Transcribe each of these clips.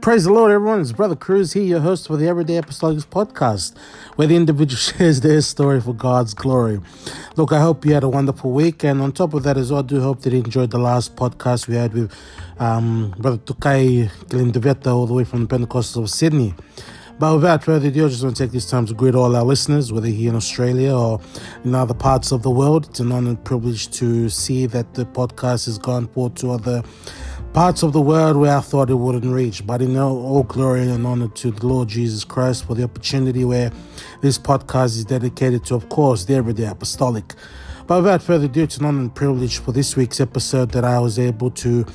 Praise the Lord, everyone. It's Brother Cruz here, your host for the Everyday Apostolics podcast, where the individual shares their story for God's glory. Look, I hope you had a wonderful week, and on top of that as well, I do hope that you enjoyed the last podcast we had with um, Brother Tukai Kilindeveta, all the way from the Pentecostals of Sydney. But without further ado, I just want to take this time to greet all our listeners, whether here in Australia or in other parts of the world. It's an honor and privilege to see that the podcast has gone forth to other parts of the world where I thought it wouldn't reach. But in all glory and honor to the Lord Jesus Christ for the opportunity where this podcast is dedicated to, of course, the everyday apostolic. But without further ado, it's an honor and privilege for this week's episode that I was able to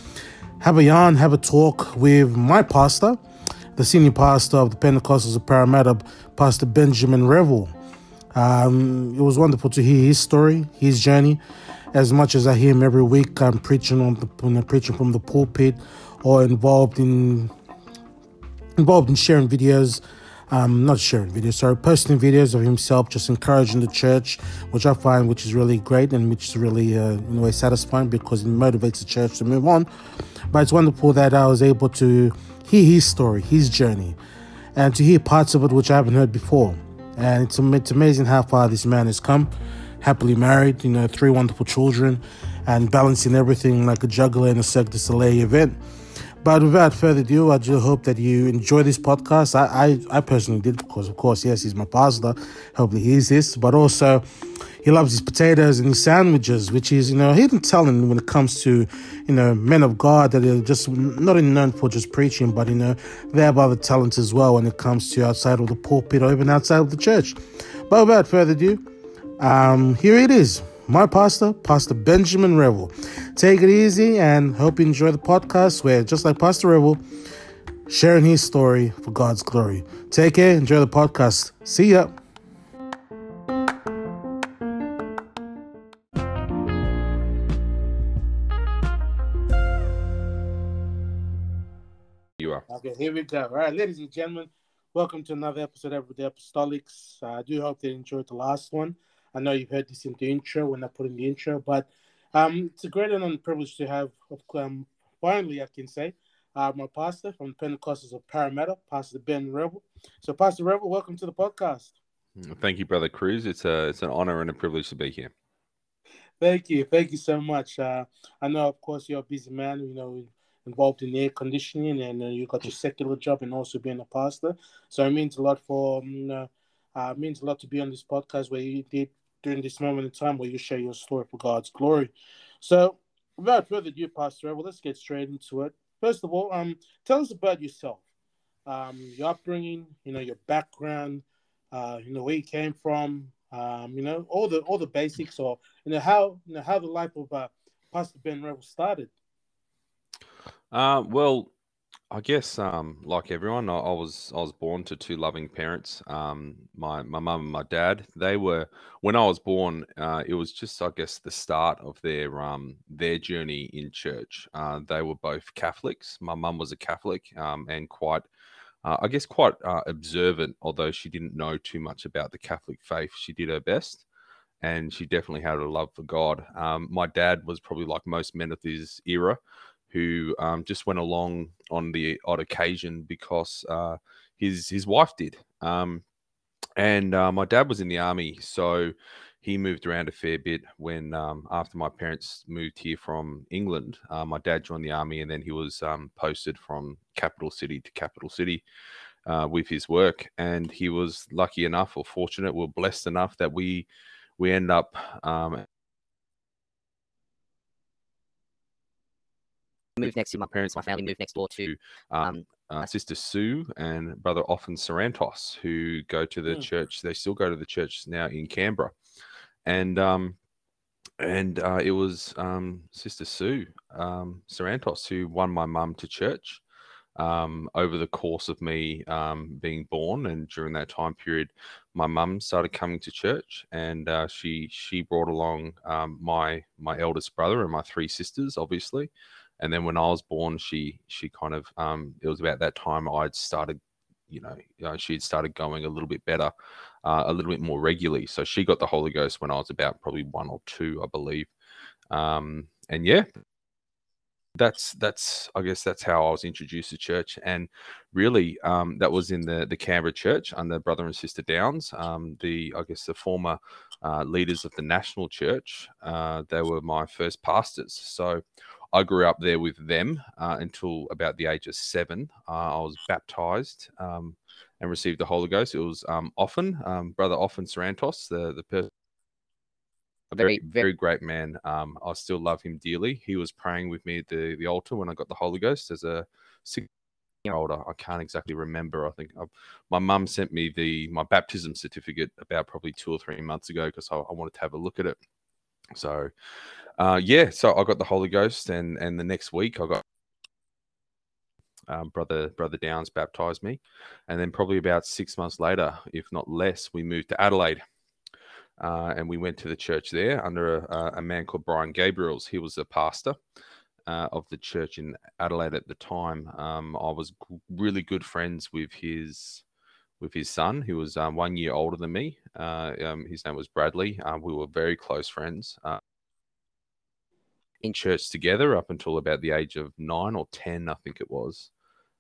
have a yarn, have a talk with my pastor, the senior pastor of the Pentecostals of Parramatta, Pastor Benjamin Revel. Um, it was wonderful to hear his story, his journey, as much as I hear him every week, I'm preaching on the when I'm preaching from the pulpit or involved in involved in sharing videos. Um, not sharing videos, sorry, posting videos of himself, just encouraging the church, which I find which is really great and which is really uh, in a way satisfying because it motivates the church to move on. But it's wonderful that I was able to hear his story, his journey, and to hear parts of it which I haven't heard before. And it's, it's amazing how far this man has come happily married, you know, three wonderful children, and balancing everything like a juggler in a Cirque du Soleil event. But without further ado, I do hope that you enjoy this podcast. I, I, I personally did because, of course, yes, he's my pastor. Hopefully, he hears this. But also, he loves his potatoes and his sandwiches, which is, you know, hidden talent when it comes to, you know, men of God that are just not only known for just preaching, but, you know, they have other talents as well when it comes to outside of the pulpit or even outside of the church. But without further ado, um, here it is. My pastor, Pastor Benjamin Revel. Take it easy and hope you enjoy the podcast where, just like Pastor Revel, sharing his story for God's glory. Take care, enjoy the podcast. See ya. You are. Okay, here we go. All right, ladies and gentlemen, welcome to another episode of the Apostolics. Uh, I do hope they enjoyed the last one. I know you've heard this in the intro when I put in the intro, but um, it's a great honor and privilege to have, um, finally, I can say, uh, my pastor from the Pentecostals of Parramatta, Pastor Ben Rebel. So, Pastor Rebel, welcome to the podcast. Thank you, Brother Cruz. It's a it's an honor and a privilege to be here. Thank you, thank you so much. Uh, I know, of course, you're a busy man. You know, involved in air conditioning, and uh, you got your secular job and also being a pastor. So it means a lot for um, uh, means a lot to be on this podcast where you did during this moment in time where you share your story for God's glory. So, without further ado, Pastor, well, let's get straight into it. First of all, um, tell us about yourself, um, your upbringing, you know, your background, uh, you know, where you came from, um, you know, all the all the basics, or you know how you know how the life of uh, Pastor Ben Revel started. Uh, well, I guess, um, like everyone, I, I was I was born to two loving parents. Um, my my mum and my dad. They were when I was born. Uh, it was just, I guess, the start of their um their journey in church. Uh, they were both Catholics. My mum was a Catholic, um, and quite, uh, I guess, quite uh, observant. Although she didn't know too much about the Catholic faith, she did her best, and she definitely had a love for God. Um, my dad was probably like most men of his era who um, just went along on the odd occasion because uh, his his wife did. Um, and uh, my dad was in the army, so he moved around a fair bit. When um, after my parents moved here from England, uh, my dad joined the army, and then he was um, posted from capital city to capital city. Uh, with his work, and he was lucky enough or fortunate, or blessed enough that we we end up moved next to my parents, my family moved next door to um, uh, Sister Sue and Brother Often Sarantos, who go to the mm. church. They still go to the church now in Canberra, and um, and uh, it was um, Sister Sue um, Sarantos who won my mum to church. Um, over the course of me um, being born and during that time period, my mum started coming to church, and uh, she she brought along um, my my eldest brother and my three sisters, obviously, and then when I was born, she she kind of um, it was about that time I'd started, you know, know she'd started going a little bit better, uh, a little bit more regularly. So she got the Holy Ghost when I was about probably one or two, I believe. Um, and yeah, that's that's I guess that's how I was introduced to church, and really um, that was in the the Canberra church under brother and sister Downs, um, the I guess the former uh, leaders of the national church. Uh, they were my first pastors, so I grew up there with them uh, until about the age of seven. Uh, I was baptized um, and received the Holy Ghost. It was um, often um, brother often Sarantos, the the person a very, very great man. Um, I still love him dearly. He was praying with me at the, the altar when I got the Holy Ghost as a six year old. I can't exactly remember. I think I, my mum sent me the my baptism certificate about probably two or three months ago because I, I, wanted to have a look at it. So, uh, yeah, so I got the Holy Ghost, and and the next week I got um, brother brother Downs baptized me, and then probably about six months later, if not less, we moved to Adelaide uh, and we went to the church there under a, a, man called Brian Gabriels. He was a pastor uh, of the church in Adelaide at the time. Um, I was really good friends with his with his son, who was um, one year older than me. Uh, um, his name was Bradley. Uh, we were very close friends. Uh, in church together up until about the age of nine or ten, I think it was,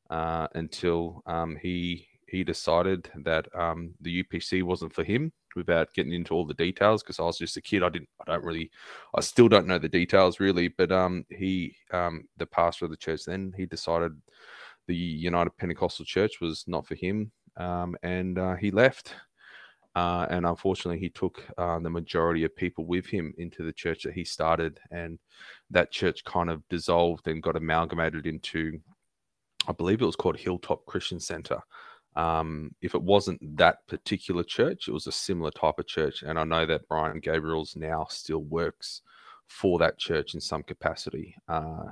uh, until um, he he decided that um, the UPC wasn't for him without getting into all the details because I was just a kid. I didn't, I don't really, I still don't know the details really. But um, he, um, the pastor of the church, then he decided the United Pentecostal Church was not for him, um, and uh, he left. Uh, and unfortunately, he took uh, the majority of people with him into the church that he started, and that church kind of dissolved and got amalgamated into, I believe it was called Hilltop Christian Center. Um, if it wasn't that particular church, it was a similar type of church. And I know that Brian Gabriels now still works for that church in some capacity. Uh,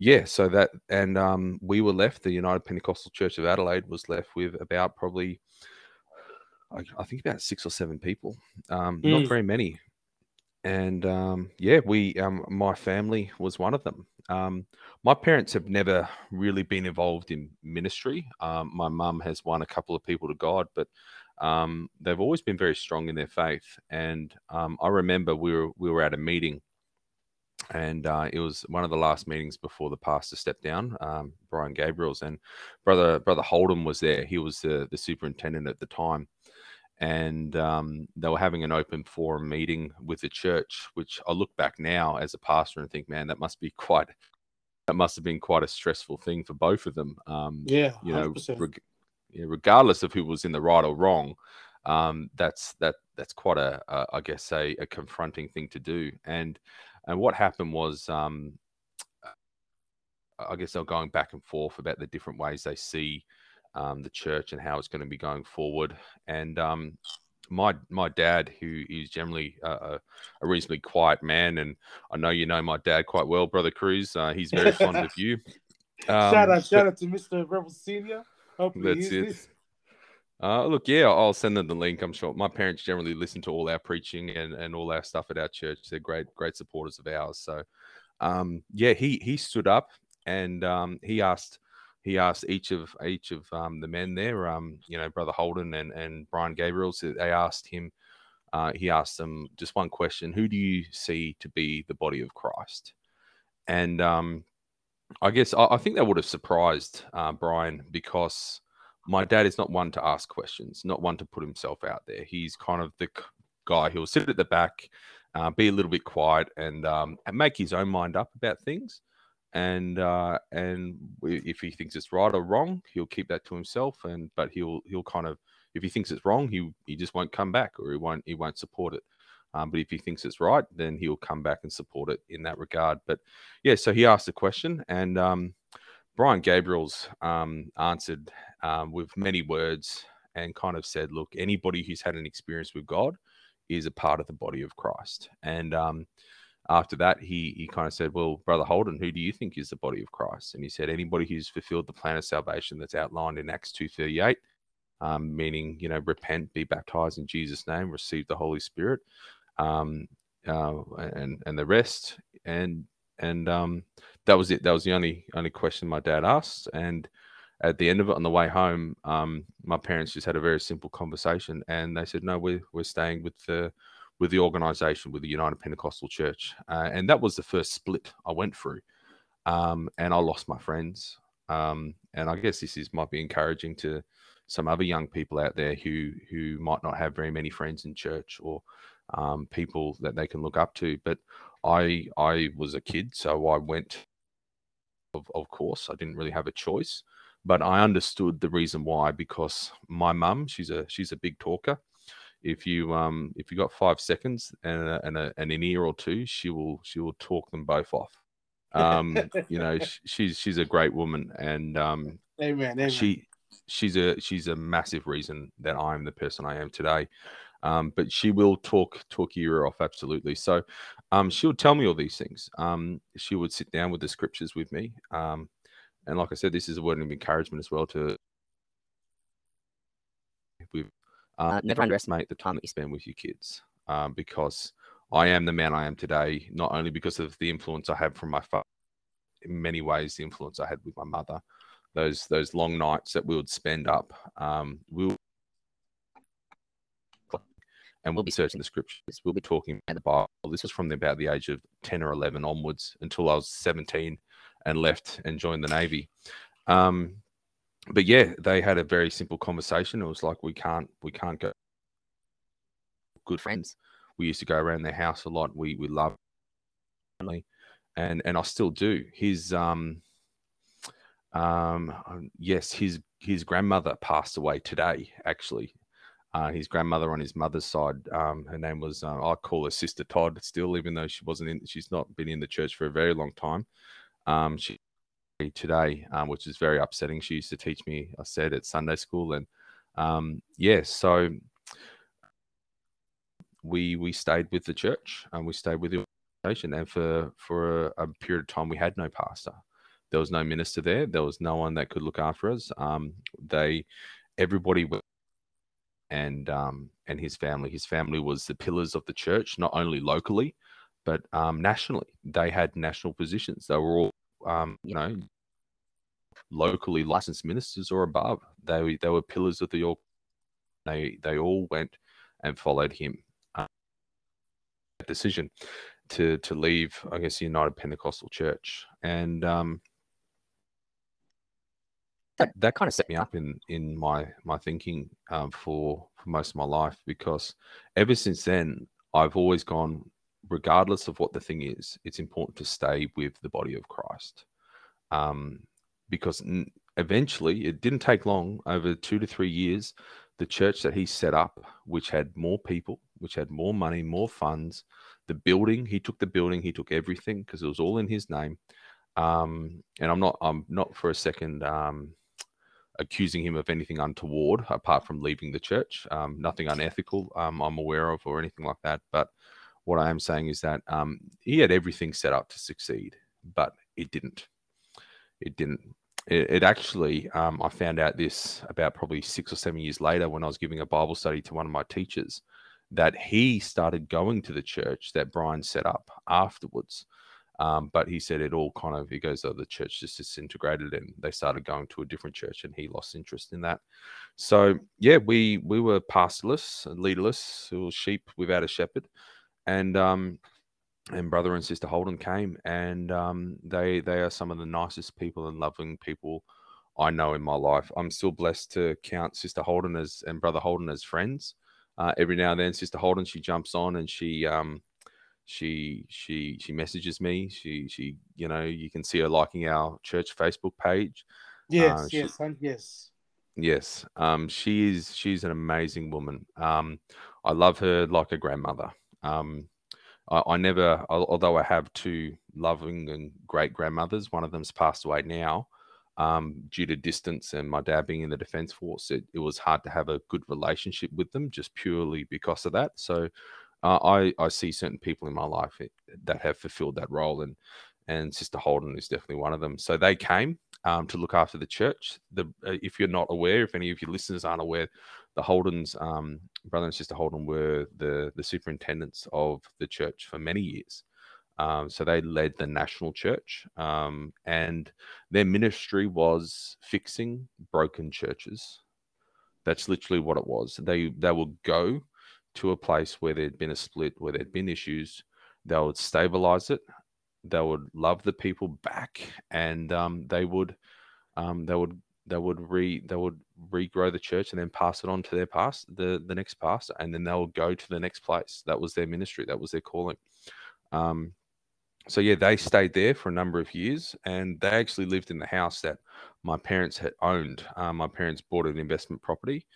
yeah, so that, and um, we were left, the United Pentecostal Church of Adelaide was left with about probably, I, I think about six or seven people, um, mm. not very many. And um, yeah, we, um, my family was one of them. Um, my parents have never really been involved in ministry. Um, my mum has won a couple of people to God, but um, they've always been very strong in their faith. And um, I remember we were we were at a meeting, and uh, it was one of the last meetings before the pastor stepped down, um, Brian Gabriels, and brother brother Holden was there. He was the the superintendent at the time. And um, they were having an open forum meeting with the church, which I look back now as a pastor and think, man, that must be quite that must have been quite a stressful thing for both of them. Um, yeah, you know, reg- regardless of who was in the right or wrong, um, that's that that's quite a, a I guess a, a, confronting thing to do. And and what happened was, um, I guess they're going back and forth about the different ways they see um, the church and how it's going to be going forward. And um, my my dad, who is generally a, a, reasonably quiet man, and I know you know my dad quite well, brother Cruz. Uh, he's very fond of you. Um, shout out, shout out to Mister Rebel Senior. Hopefully, that's it. This. Uh, look, yeah, I'll send them the link. I'm sure my parents generally listen to all our preaching and, and all our stuff at our church. They're great, great supporters of ours. So, um, yeah, he he stood up and um, he asked he asked each of each of um, the men there, um, you know, Brother Holden and and Brian Gabriel. So they asked him. Uh, he asked them just one question: Who do you see to be the body of Christ? And um, I guess I, I, think that would have surprised uh, Brian because my dad is not one to ask questions, not one to put himself out there. He's kind of the guy who'll sit at the back, uh, be a little bit quiet, and um, and make his own mind up about things and uh, and if he thinks it's right or wrong, he'll keep that to himself. And but he'll he'll kind of if he thinks it's wrong, he he just won't come back or he won't he won't support it. Um, but if he thinks it's right, then he'll come back and support it in that regard. But yeah, so he asked a question, and um, Brian Gabriels um, answered um, with many words and kind of said, "Look, anybody who's had an experience with God is a part of the body of Christ." And um, after that, he he kind of said, "Well, brother Holden, who do you think is the body of Christ?" And he said, "Anybody who's fulfilled the plan of salvation that's outlined in Acts two thirty eight, um, meaning you know, repent, be baptized in Jesus' name, receive the Holy Spirit, um, uh, and and the rest." And and um, that was it. That was the only only question my dad asked. And at the end of it, on the way home, um, my parents just had a very simple conversation, and they said, "No, we're we're staying with the." with the organization, with the United Pentecostal Church. Uh, and that was the first split I went through. Um, and I lost my friends. Um, and I guess this is might be encouraging to some other young people out there who who might not have very many friends in church or um, people that they can look up to. But I I was a kid, so I went. Of, of course, I didn't really have a choice, but I understood the reason why because my mum, she's a she's a big talker, if you um if you got five seconds and a, and, a, and an ear or two, she will she will talk them both off. Um, you know, she, she's she's a great woman, and um, Amen. Amen. she she's a she's a massive reason that I am the person I am today. Um, but she will talk talk your ear off absolutely. So um, she would tell me all these things. Um, she would sit down with the scriptures with me. Um, and like I said, this is a word of encouragement as well to with uh, Uh, never underestimate the time that you spend with your kids um, because I am the man I am today, not only because of the influence I have from my father, in many ways, the influence I had with my mother. Those those long nights that we would spend up, um, we'll and we'll be searching the scriptures. We'll be talking about the Bible. This was from about the age of ten or eleven onwards until I was seventeen and left and joined the navy. Um, but yeah, they had a very simple conversation. It was like we can't we can't go good friends. We used to go around their house a lot. We we love family, and and I still do. His um um yes, his his grandmother passed away today. Actually, uh, his grandmother on his mother's side, um, her name was uh, I call her Sister Todd. Still, even though she wasn't in, she's not been in the church for a very long time. Um, she today, um, which is very upsetting. She used to teach me, I said, at Sunday school, and um, yeah, so we we stayed with the church and we stayed with the organization, and for for a, a, period of time, we had no pastor. There was no minister there. There was no one that could look after us. Um, they, everybody, and um, and his family. His family was the pillars of the church, not only locally, but um, nationally. They had national positions. They were all um, you know, locally licensed ministers or above. They they were pillars of the. They they all went and followed him. Um, decision to to leave, I guess, the United Pentecostal Church, and um, that, that kind of set me up in in my my thinking um, for for most of my life because ever since then I've always gone regardless of what the thing is, it's important to stay with the body of Christ. Um, because eventually, it didn't take long, over two to three years, the church that he set up, which had more people, which had more money, more funds, the building, he took the building, he took everything because it was all in his name. Um, and I'm not, I'm not for a second um, accusing him of anything untoward apart from leaving the church. Um, nothing unethical um, I'm aware of or anything like that. But what I am saying is that um, he had everything set up to succeed, but it didn't. It didn't. It, it actually, um, I found out this about probably six or seven years later when I was giving a Bible study to one of my teachers that he started going to the church that Brian set up afterwards. Um, but he said it all kind of, he goes, oh, the church just disintegrated and they started going to a different church and he lost interest in that. So, yeah, we we were pastorless and leaderless, it was sheep without a shepherd and um, and brother and sister Holden came, and um, they they are some of the nicest people and loving people I know in my life. I'm still blessed to count sister Holden as and brother Holden as friends. Uh, every now and then, sister Holden she jumps on and she um, she she she messages me. She she you know you can see her liking our church Facebook page. Yes, uh, she, yes, yes. Yes, um, she is. She's an amazing woman. Um, I love her like a grandmother. Um, I, I, never, although I have two loving and great grandmothers, one of them's passed away now um, due to distance and my dad being in the defense force. It, it was hard to have a good relationship with them just purely because of that. So uh, I, I see certain people in my life that have fulfilled that role, and and Sister Holden is definitely one of them. So they came um, to look after the church. The uh, if you're not aware, if any of your listeners aren't aware, the Holdens, um, brother and sister Holden, were the the superintendents of the church for many years. Um, so they led the national church, um, and their ministry was fixing broken churches. That's literally what it was. They they would go to a place where there'd been a split, where there'd been issues. They would stabilize it. They would love the people back, and um, they would um, they would they would re they would regrow the church and then pass it on to their past the the next pastor, and then they will go to the next place. That was their ministry. That was their calling. Um, so yeah, they stayed there for a number of years, and they actually lived in the house that my parents had owned. Um, my parents bought an investment property,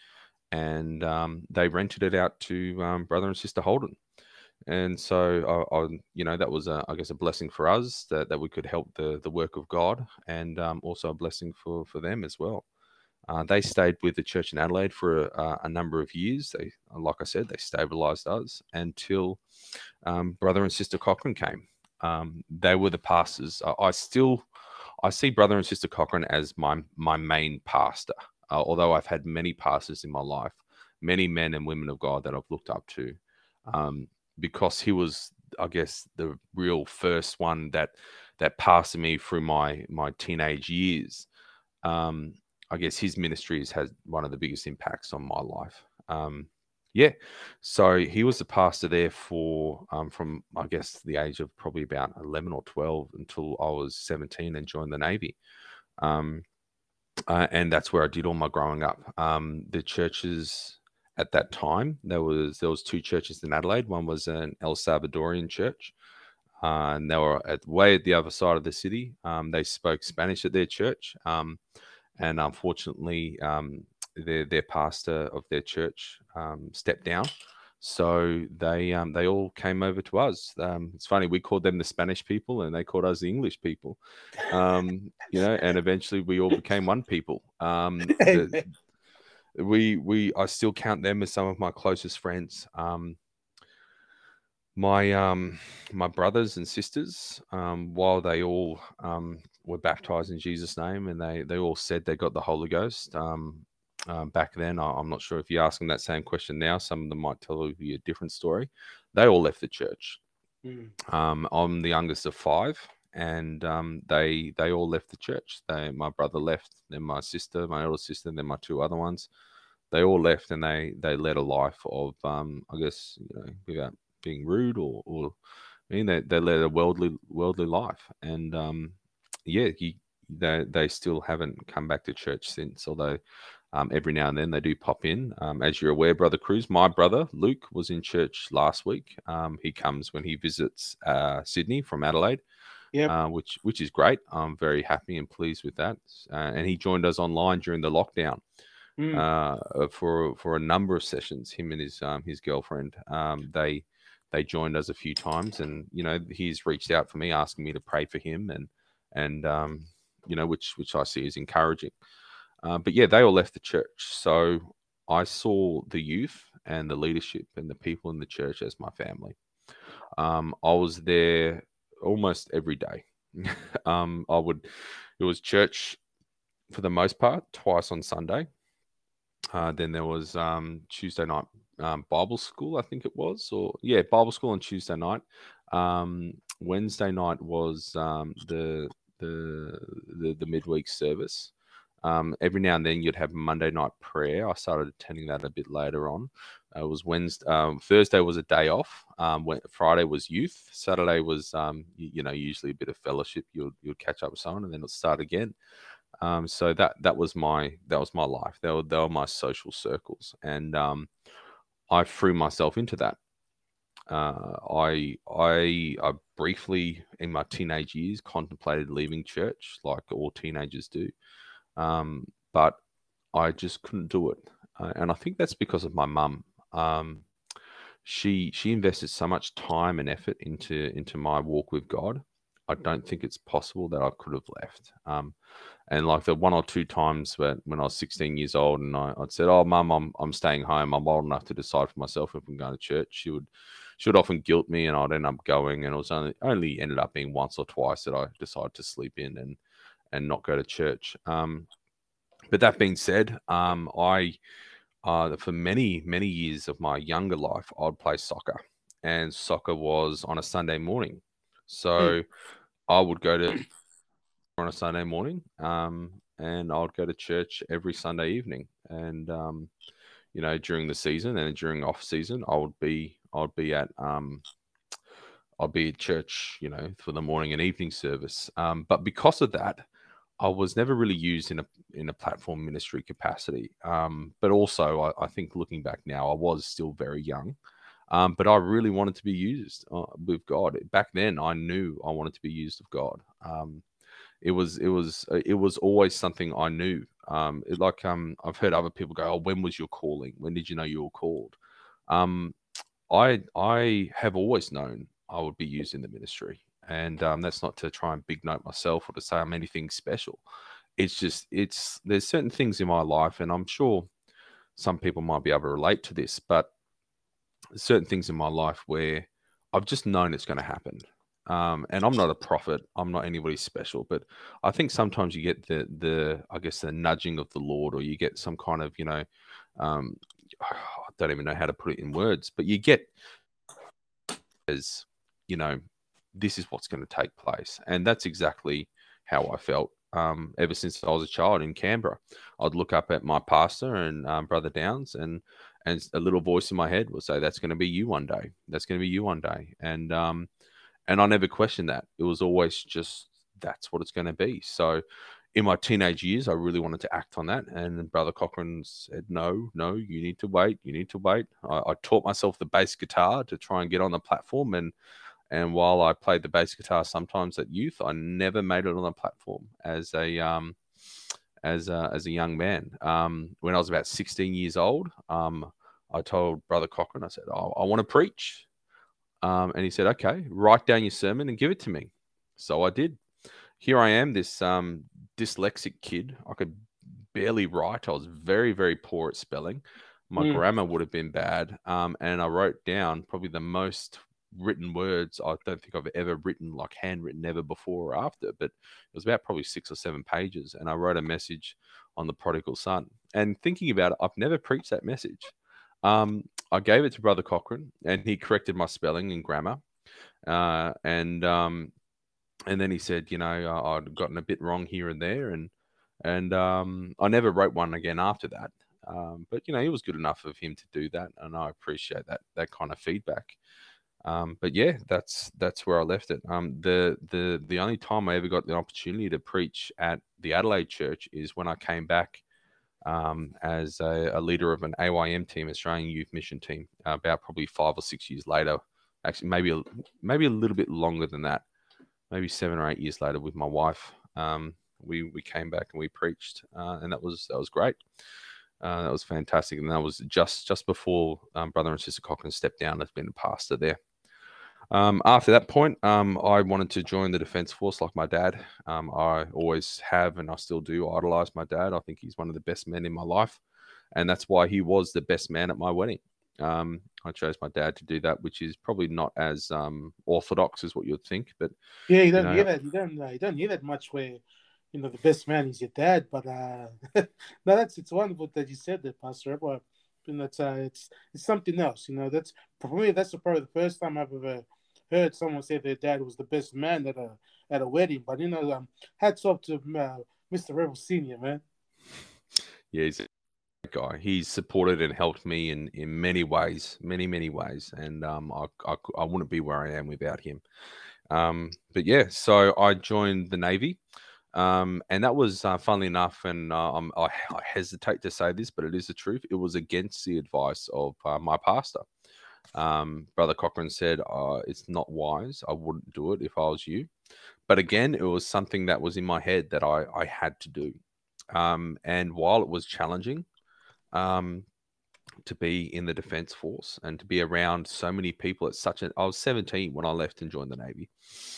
and um, they rented it out to um, brother and sister Holden. And so, I, I, you know, that was, a, I guess, a blessing for us that, that we could help the the work of God, and um, also a blessing for for them as well. Uh, they stayed with the church in Adelaide for a, a, number of years. They, like I said, they stabilized us until um, brother and sister Cochran came. Um, they were the pastors. I, I, still, I see brother and sister Cochran as my my main pastor. Uh, although I've had many pastors in my life, many men and women of God that I've looked up to, um, because he was, I guess, the real first one that that passed me through my my teenage years. Um, I guess his ministry has had one of the biggest impacts on my life. Um, yeah, so he was the pastor there for um, from I guess the age of probably about eleven or twelve until I was seventeen and joined the navy, um, uh, and that's where I did all my growing up. Um, the churches at that time there was there was two churches in Adelaide. One was an El Salvadorian church, uh, and they were at way at the other side of the city. Um, they spoke Spanish at their church. Um, and unfortunately, um, their their pastor of their church um, stepped down. So they um, they all came over to us. Um, it's funny we called them the Spanish people, and they called us the English people. Um, you know, and eventually we all became one people. Um, the, we we I still count them as some of my closest friends. Um, my um my brothers and sisters um while they all um were baptized in jesus name and they they all said they got the holy ghost um, um back then I, am not sure if you ask them that same question now some of them might tell you a different story they all left the church mm. um i'm the youngest of five and um they they all left the church they my brother left then my sister my older sister then my two other ones they all left and they they led a life of um i guess you know without being rude or, or I mean, they, they led a worldly worldly life, and um, yeah, he, they they still haven't come back to church since. Although um, every now and then they do pop in. Um, as you're aware, brother Cruz, my brother Luke was in church last week. Um, he comes when he visits uh, Sydney from Adelaide. Yeah, uh, which which is great. I'm very happy and pleased with that. Uh, and he joined us online during the lockdown. Mm. Uh, for for a number of sessions. Him and his um, his girlfriend. Um, they they joined us a few times, and you know he's reached out for me, asking me to pray for him, and and um, you know which which I see as encouraging. Uh, but yeah, they all left the church, so I saw the youth and the leadership and the people in the church as my family. Um, I was there almost every day. um, I would, it was church for the most part, twice on Sunday. Uh, then there was um, Tuesday night um, Bible school, I think it was, or yeah, Bible school on Tuesday night. Um, Wednesday night was um, the, the, the the midweek service. Um, every now and then you'd have Monday night prayer. I started attending that a bit later on. Uh, it was Wednesday. Um, Thursday was a day off. Um, Friday was youth. Saturday was, um, you, you, know, usually a bit of fellowship. You'll you'll catch up with someone, and then it'll start again. Um, so that that was my that was my life. They were they were my social circles, and um, I threw myself into that. Uh, I I I briefly in my teenage years contemplated leaving church, like all teenagers do, um, but I just couldn't do it, uh, and I think that's because of my mum. Um, she she invested so much time and effort into into my walk with God. I don't think it's possible that I could have left. Um, and like the one or two times when, when I was 16 years old and I, would said, Oh, mum, I'm, I'm staying home. I'm old enough to decide for myself if I'm going to church. She would, she would often guilt me and I'd end up going. And it was only, only ended up being once or twice that I decided to sleep in and, and not go to church. Um, but that being said, um, I, uh, for many, many years of my younger life, I'd play soccer and soccer was on a Sunday morning. So mm. I would go to on a Sunday morning, um, and I would go to church every Sunday evening. And um, you know, during the season and during off season, I would be I would be at um, I'd be at church, you know, for the morning and evening service. Um, but because of that, I was never really used in a in a platform ministry capacity. Um, but also, I, I, think looking back now, I was still very young. Um, but I really wanted to be used uh, with God. Back then, I knew I wanted to be used of God. Um, it was it was uh, it was always something I knew. Um, it, like um, I've heard other people go, "Oh, when was your calling? When did you know you were called?" Um, I I have always known I would be used in the ministry. And um, that's not to try and big note myself or to say I'm anything special. It's just, it's, there's certain things in my life, and I'm sure some people might be able to relate to this, but certain things in my life where I've just known it's going to happen. Um, and I'm not a prophet. I'm not anybody special, but I think sometimes you get the the I guess the nudging of the Lord, or you get some kind of you know, um, I don't even know how to put it in words, but you get as you know, this is what's going to take place. And that's exactly how I felt um, ever since I was a child in Canberra. I'd look up at my pastor and um, Brother Downs, and and a little voice in my head would say, "That's going to be you one day. That's going to be you one day." And um, and I never questioned that. It was always just that's what it's going to be. So in my teenage years, I really wanted to act on that. And Brother Cochran said, No, no, you need to wait. You need to wait. I, I, taught myself the bass guitar to try and get on the platform. And and while I played the bass guitar sometimes at youth, I never made it on a platform as a um, as a, as a young man. Um, when I was about 16 years old, um, I told Brother Cochran, I said, oh, I want to preach. Um, and he said, okay, write down your sermon and give it to me. So I did. Here I am, this um, dyslexic kid. I could barely write. I was very, very poor at spelling. My mm. grammar would have been bad. Um, and I wrote down probably the most written words I don't think I've ever written like handwritten ever before or after, but it was about probably six or seven pages. And I wrote a message on the prodigal son. And thinking about it, I've never preached that message. Um, I gave it to Brother Cochran, and he corrected my spelling and grammar. Uh, and um, and then he said, you know, I'd gotten a bit wrong here and there, and and um, I never wrote one again after that. Um, but you know, it was good enough of him to do that, and I appreciate that that kind of feedback. Um, but yeah, that's that's where I left it. Um, the the the only time I ever got the opportunity to preach at the Adelaide Church is when I came back um, as a, a, leader of an AYM team, Australian Youth Mission Team, uh, about probably five or six years later. Actually, maybe a, maybe a little bit longer than that, maybe seven or eight years later with my wife. Um, we we came back and we preached, uh, and that was that was great. Uh, that was fantastic, and that was just just before um, brother and sister Cochran stepped down as being a pastor there. Um, after that point, um, I wanted to join the Defence Force like my dad. Um, I always have and I still do idolize my dad. I think he's one of the best men in my life. And that's why he was the best man at my wedding. Um, I chose my dad to do that, which is probably not as um, orthodox as what you'd think. But yeah, you don't you know, hear that. You don't. Uh, you don't hear that much. Where you know the best man is your dad. But uh, no, that's it's wonderful that you said that, Pastor. Well, and that's uh, it's it's something else. You know, that's for me. That's probably the first time I've ever heard someone say their dad was the best man at a at a wedding. But you know, um, hats off to uh, Mr. Rebel Senior, man. Yeah, he's a guy. He's supported and helped me in in many ways, many many ways, and um, I, I I wouldn't be where I am without him. Um, but yeah, so I joined the Navy. Um, and that was, uh, funnily enough, and uh, I, I, hesitate to say this, but it is the truth. It was against the advice of uh, my pastor. Um, Brother Cochran said, uh, It's not wise. I wouldn't do it if I was you. But again, it was something that was in my head that I, I had to do. Um, and while it was challenging um, to be in the Defense Force and to be around so many people at such a, I was 17 when I left and joined the Navy.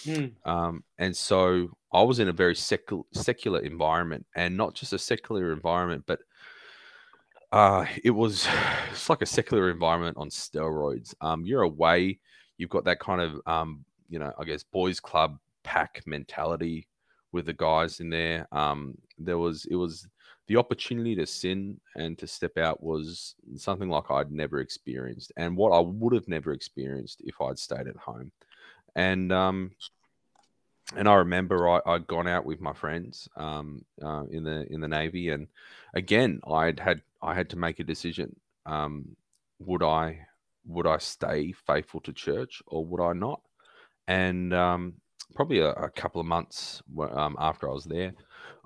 Mm. Um, and so I was in a very secular, secular environment and not just a secular environment, but uh, it was it's like a secular environment on steroids. Um, you're away, you've got that kind of um, you know, I guess boys club pack mentality with the guys in there. Um, there was it was the opportunity to sin and to step out was something like I'd never experienced, and what I would have never experienced if I'd stayed at home. And um, and I remember I, had gone out with my friends um, uh, in the in the navy, and again I'd had I had to make a decision. um, would I would I stay faithful to church or would I not? And um, probably a, a, couple of months um, after I was there,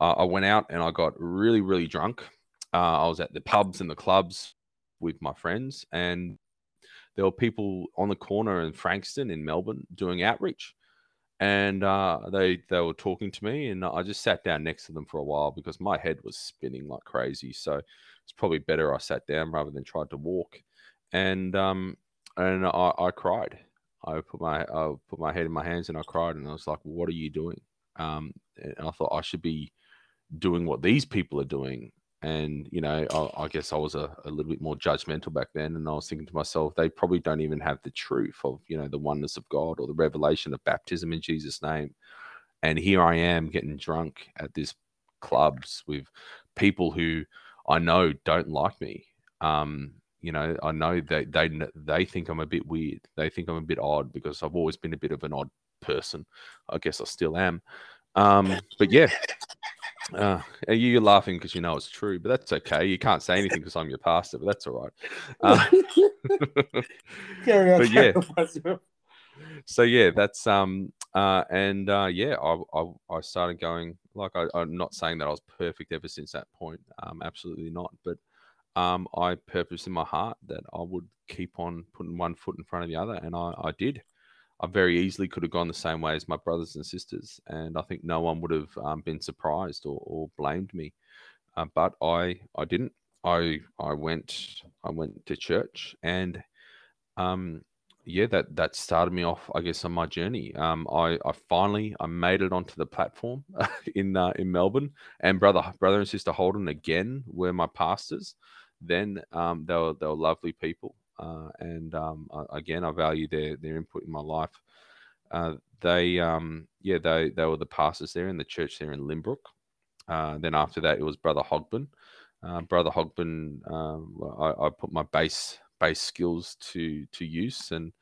uh, I went out and I got really really drunk. Uh, I was at the pubs and the clubs with my friends, and there were people on the corner in Frankston in Melbourne doing outreach and uh, they they were talking to me, and I just sat down next to them for a while because my head was spinning like crazy. So it's probably better I sat down rather than tried to walk, and um and I, I cried. I put my I put my head in my hands and I cried, and I was like, "What are you doing?" Um, and I thought I should be doing what these people are doing. And you know I, I, guess i was a, a little bit more judgmental back then and i was thinking to myself they probably don't even have the truth of you know the oneness of god or the revelation of baptism in jesus name. And here i am getting drunk at this clubs with people who i know don't like me. Um you know i know that they they think i'm a bit weird they think i'm a bit odd because i've always been a bit of an odd person i guess i still am um but yeah uh, you're laughing because you know it's true, but that's okay. You can't say anything because I'm your pastor, but that's all right. Uh, Carry on. But yeah. So yeah, that's um uh and uh yeah, I I, I started going like I, I'm not saying that I was perfect ever since that point. Um, absolutely not. But um, I purposed in my heart that I would keep on putting one foot in front of the other, and I I did. I very easily could have gone the same way as my brothers and sisters, and I think no one would have um, been surprised or, or blamed me. Uh, but I I didn't. I I went I went to church, and um, yeah, that that started me off, I guess, on my journey. Um, I I finally I made it onto the platform in uh, in Melbourne, and brother brother and sister Holden again were my pastors. Then um, they were they were lovely people. Uh, and um, again, I value their their input in my life. Uh, they, um, yeah, they they were the pastors there in the church there in Lynbrook. Uh, then after that, it was Brother Hogben. Uh, Brother Hogben, um, I, I, put my base bass skills to to use, and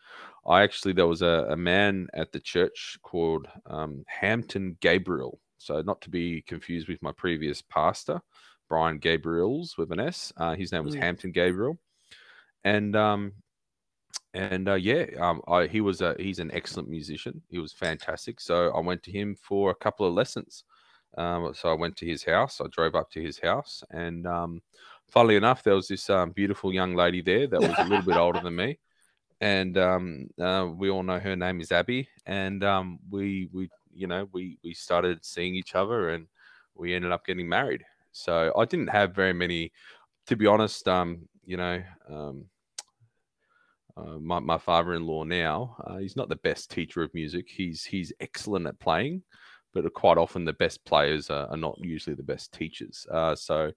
I actually there was a, a man at the church called um, Hampton Gabriel. So not to be confused with my previous pastor, Brian Gabriels with an S. Uh, his name was mm. Hampton Gabriel and um, and uh, yeah, um, I, he was a he's an excellent musician. He was fantastic. So I went to him for a couple of lessons. Um, so I went to his house. I drove up to his house, and um, funnily enough, there was this um, beautiful young lady there that was a little bit older than me, and um, uh, we all know her name is Abby. And um, we we you know we we started seeing each other, and we ended up getting married. So I didn't have very many, to be honest. Um, you know, um, uh, my, my father-in-law now, uh, he's not the best teacher of music. He's he's excellent at playing, but quite often the best players are, are not usually the best teachers. Uh, so,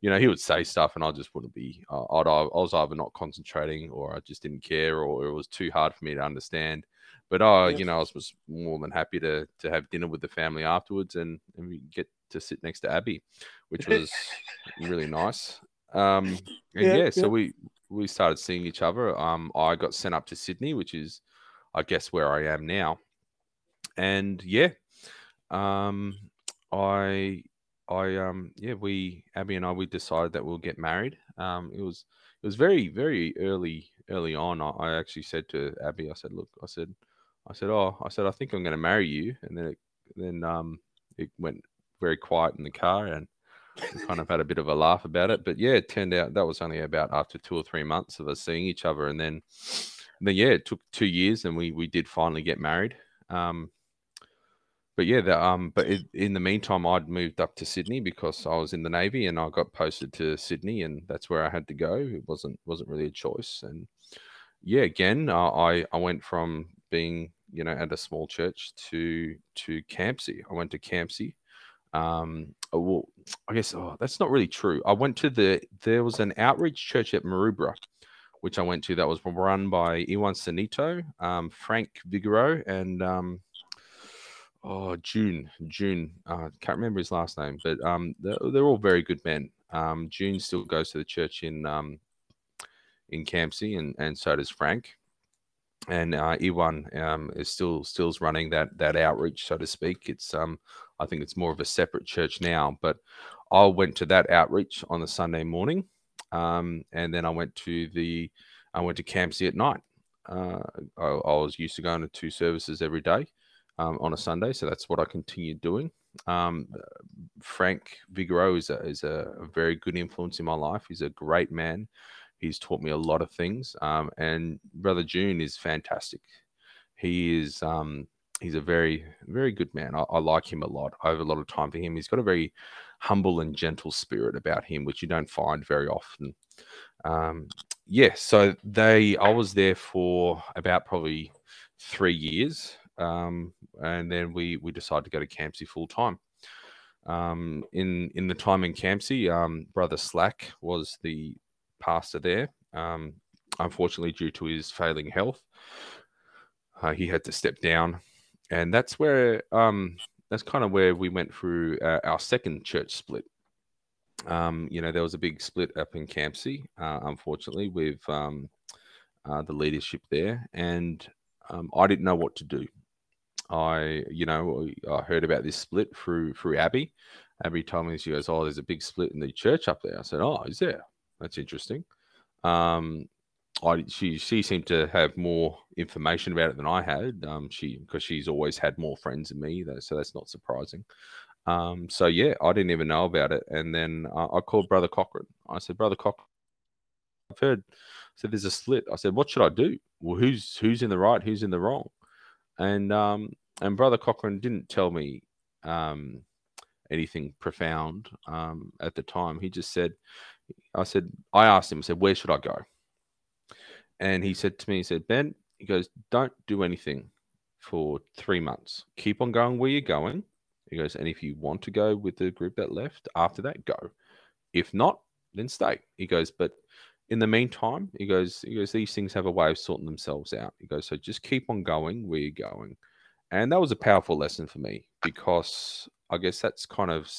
you know, he would say stuff, and I just wouldn't be. Uh, I'd, I was either not concentrating, or I just didn't care, or it was too hard for me to understand. But uh, yes. you know, I was, was more than happy to to have dinner with the family afterwards, and, and we get to sit next to Abby, which was really nice. Um, and yeah, yeah, so we we started seeing each other. Um, I got sent up to Sydney, which is, I guess, where I am now. And yeah, um, I, I, um, yeah, we, Abby and I, we decided that we'll get married. Um, it was, it was very, very early, early on. I, I actually said to Abby, I said, look, I said, I said, oh, I said, I think I'm going to marry you. And then, it, then, um, it went very quiet in the car and we kind of had a bit of a laugh about it. But yeah, it turned out that was only about after two or three months of us seeing each other, and then, then yeah, it took two years, and we we did finally get married. Um, but yeah, the, um, but it, in the meantime, I'd moved up to Sydney because I was in the navy, and I got posted to Sydney, and that's where I had to go. It wasn't wasn't really a choice, and yeah, again, I I went from being you know at a small church to to Campsie. I went to Campsie um, oh, well, I guess oh, that's not really true. I went to the there was an outreach church at Maroubra, which I went to that was run by Iwan Sanito, um, Frank Vigoro, and um, oh June June. Uh, can't remember his last name, but um, they're, they're all very good men. Um, June still goes to the church in um, in Campsie, and and so does Frank and uh, Iwan um, is still still's running that that outreach, so to speak. It's um, I think it's more of a separate church now, but I went to that outreach on the Sunday morning, um, and then I went to the I went to Campsie at night. Uh, I, I, was used to going to two services every day um, on a Sunday, so that's what I continued doing. Um, Frank Vigoro is a, is a very good influence in my life. He's a great man. He's taught me a lot of things, um, and Brother June is fantastic. He is um, he's a very very good man. I, I, like him a lot. I have a lot of time for him. He's got a very humble and gentle spirit about him, which you don't find very often. Um, yeah, so they I was there for about probably three years, um, and then we we decided to go to Campsie full time. Um, in in the time in Campsie, um, Brother Slack was the pastor there. Um, unfortunately, due to his failing health, uh, he had to step down and that's where um, that's kind of where we went through uh, our second church split. Um, you know, there was a big split up in Campsie, uh, unfortunately, with um, uh, the leadership there, and um, I didn't know what to do. I, you know, I heard about this split through through Abby. Abby told me she goes, "Oh, there's a big split in the church up there." I said, "Oh, is there? That's interesting." Um, I she she seemed to have more information about it than I had. Um, she because she's always had more friends than me, though, so that's not surprising. Um, so yeah, I didn't even know about it, and then uh, I called Brother Cochran. I said, Brother Cochran, I've heard. I said, there's a slit. I said, what should I do? Well, who's who's in the right? Who's in the wrong? And um, and Brother Cochran didn't tell me um anything profound um at the time. He just said, I said, I asked him, I said, where should I go? and he said to me, he said, Ben, he goes, don't do anything for three months. Keep on going where you're going. He goes, and if you want to go with the group that left after that, go. If not, then stay. He goes, but in the meantime, he goes, he goes, these things have a way of sorting themselves out. He goes, so just keep on going where you're going. And that was a powerful lesson for me because I guess that's kind of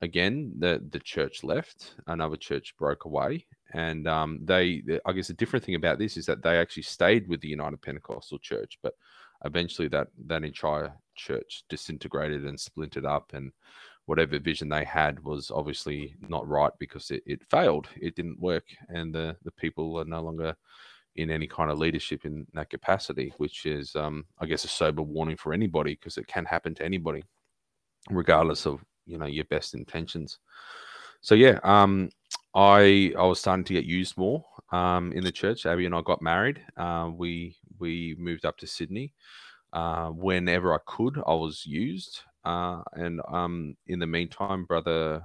again the the church left, another church broke away, and um, they, I guess, the different thing about this is that they actually stayed with the United Pentecostal Church, but eventually that that entire church disintegrated and splintered up, and whatever vision they had was obviously not right because it, it failed. It didn't work, and the the people are no longer in any kind of leadership in that capacity, which is, um, I guess, a sober warning for anybody because it can happen to anybody, regardless of you know your best intentions. So yeah, um, I I was starting to get used more um, in the church. Abby and I got married. Uh, we we moved up to Sydney. Uh, whenever I could, I was used. Uh, and um, in the meantime, brother